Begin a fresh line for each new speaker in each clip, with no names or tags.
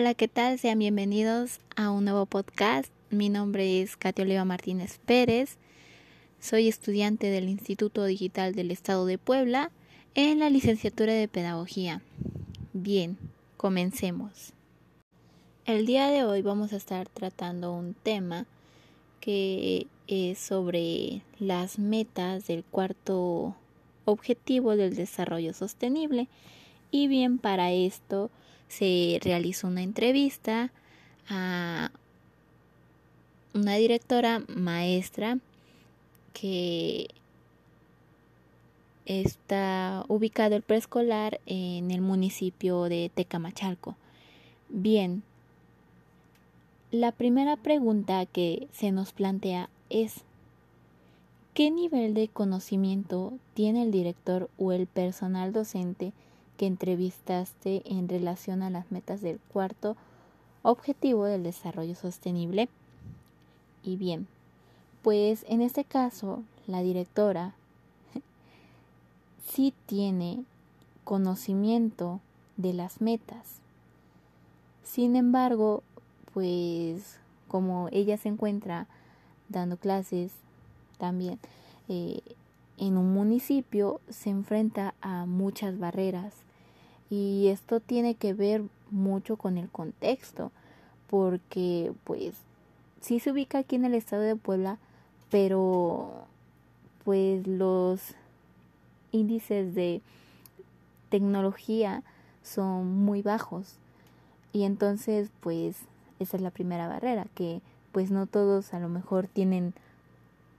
Hola, ¿qué tal? Sean bienvenidos a un nuevo podcast. Mi nombre es Katia Oliva Martínez Pérez. Soy estudiante del Instituto Digital del Estado de Puebla en la licenciatura de Pedagogía. Bien, comencemos. El día de hoy vamos a estar tratando un tema que es sobre las metas del cuarto objetivo del desarrollo sostenible. Y bien, para esto se realizó una entrevista a una directora maestra que está ubicado el preescolar en el municipio de Tecamachalco. Bien, la primera pregunta que se nos plantea es ¿qué nivel de conocimiento tiene el director o el personal docente que entrevistaste en relación a las metas del cuarto objetivo del desarrollo sostenible. Y bien, pues en este caso la directora sí tiene conocimiento de las metas. Sin embargo, pues como ella se encuentra dando clases también eh, en un municipio, se enfrenta a muchas barreras y esto tiene que ver mucho con el contexto, porque pues sí se ubica aquí en el estado de Puebla, pero pues los índices de tecnología son muy bajos. Y entonces pues esa es la primera barrera, que pues no todos a lo mejor tienen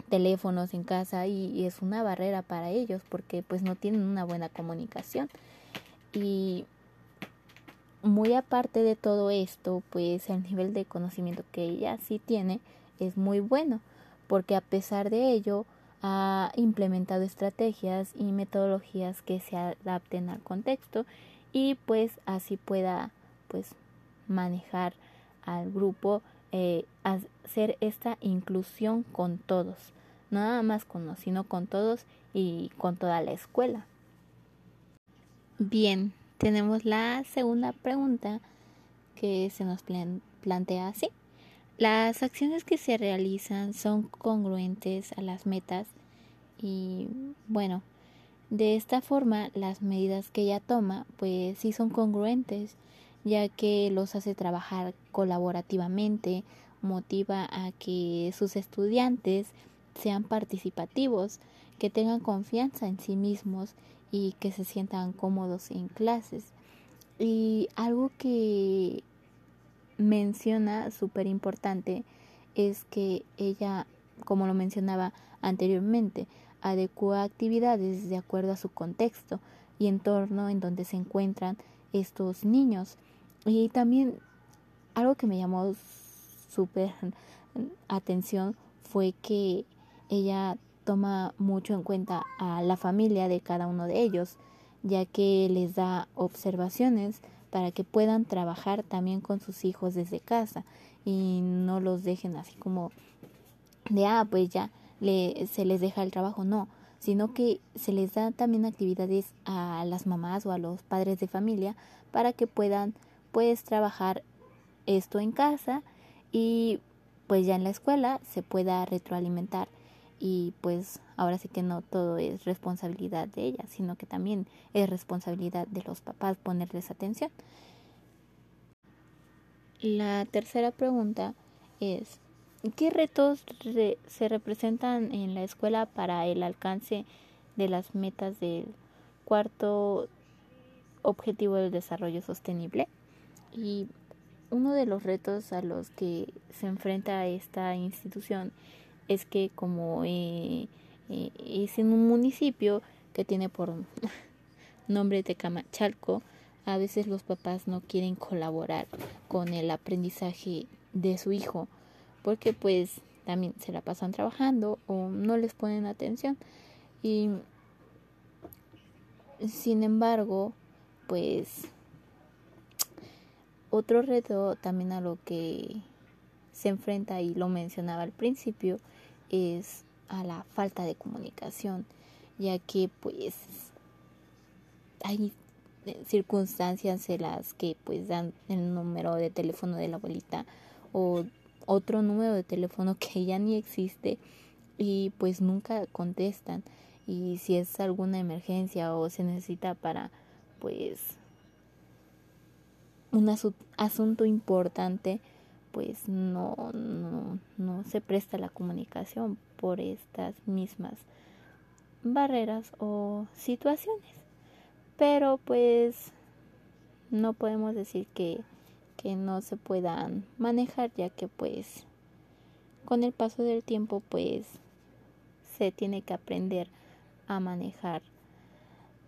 teléfonos en casa y, y es una barrera para ellos porque pues no tienen una buena comunicación. Y muy aparte de todo esto, pues el nivel de conocimiento que ella sí tiene es muy bueno, porque a pesar de ello ha implementado estrategias y metodologías que se adapten al contexto y pues así pueda pues manejar al grupo eh, hacer esta inclusión con todos, no nada más con uno, sino con todos y con toda la escuela. Bien, tenemos la segunda pregunta que se nos plantea así. Las acciones que se realizan son congruentes a las metas y bueno, de esta forma las medidas que ella toma pues sí son congruentes ya que los hace trabajar colaborativamente, motiva a que sus estudiantes sean participativos, que tengan confianza en sí mismos y que se sientan cómodos en clases. Y algo que menciona súper importante es que ella, como lo mencionaba anteriormente, adecua actividades de acuerdo a su contexto y entorno en donde se encuentran estos niños. Y también algo que me llamó súper atención fue que ella toma mucho en cuenta a la familia de cada uno de ellos, ya que les da observaciones para que puedan trabajar también con sus hijos desde casa y no los dejen así como de ah pues ya le, se les deja el trabajo no sino que se les da también actividades a las mamás o a los padres de familia para que puedan pues trabajar esto en casa y pues ya en la escuela se pueda retroalimentar y pues ahora sí que no todo es responsabilidad de ella, sino que también es responsabilidad de los papás ponerles atención. La tercera pregunta es, ¿qué retos se representan en la escuela para el alcance de las metas del cuarto objetivo del desarrollo sostenible? Y uno de los retos a los que se enfrenta esta institución es que como eh, eh, es en un municipio que tiene por nombre de Camachalco, a veces los papás no quieren colaborar con el aprendizaje de su hijo porque pues también se la pasan trabajando o no les ponen atención. Y sin embargo pues otro reto también a lo que se enfrenta y lo mencionaba al principio es a la falta de comunicación, ya que pues hay circunstancias en las que pues dan el número de teléfono de la abuelita o otro número de teléfono que ya ni existe y pues nunca contestan. Y si es alguna emergencia o se necesita para pues un asunto importante pues no, no, no se presta la comunicación por estas mismas barreras o situaciones. Pero pues no podemos decir que, que no se puedan manejar ya que pues con el paso del tiempo pues se tiene que aprender a manejar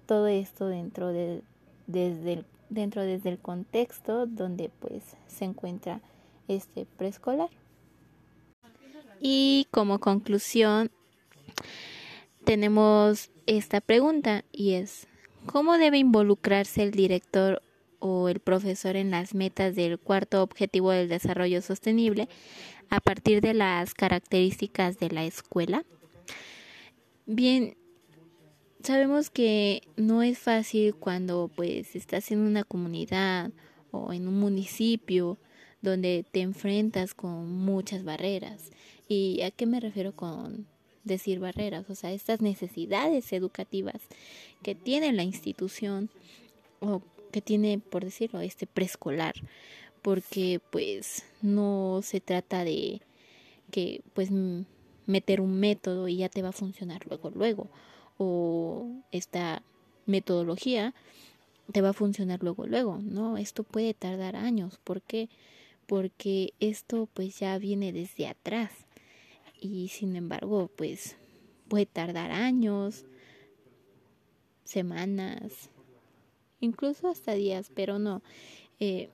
todo esto dentro de desde dentro desde el contexto donde pues se encuentra este preescolar y como conclusión tenemos esta pregunta y es ¿Cómo debe involucrarse el director o el profesor en las metas del cuarto objetivo del desarrollo sostenible a partir de las características de la escuela? Bien, sabemos que no es fácil cuando pues estás en una comunidad o en un municipio donde te enfrentas con muchas barreras. ¿Y a qué me refiero con decir barreras, o sea, estas necesidades educativas que tiene la institución o que tiene, por decirlo, este preescolar, porque pues no se trata de que pues meter un método y ya te va a funcionar luego luego o esta metodología te va a funcionar luego luego, ¿no? Esto puede tardar años, ¿por qué? Porque esto pues ya viene desde atrás y sin embargo pues puede tardar años, semanas, incluso hasta días, pero no. Eh,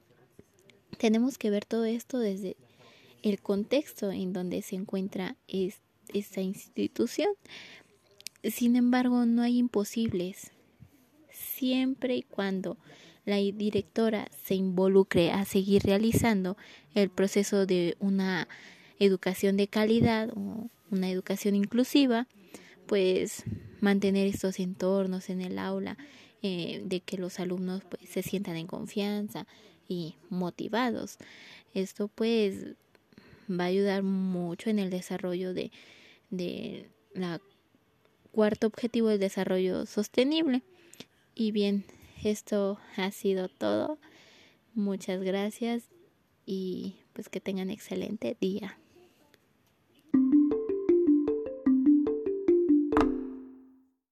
tenemos que ver todo esto desde el contexto en donde se encuentra esta institución. Sin embargo, no hay imposibles. Siempre y cuando la directora se involucre a seguir realizando el proceso de una educación de calidad o una educación inclusiva, pues mantener estos entornos en el aula, eh, de que los alumnos pues, se sientan en confianza y motivados. Esto pues va a ayudar mucho en el desarrollo de, de la cuarto objetivo del desarrollo sostenible. Y bien, esto ha sido todo. Muchas gracias y pues que tengan excelente día.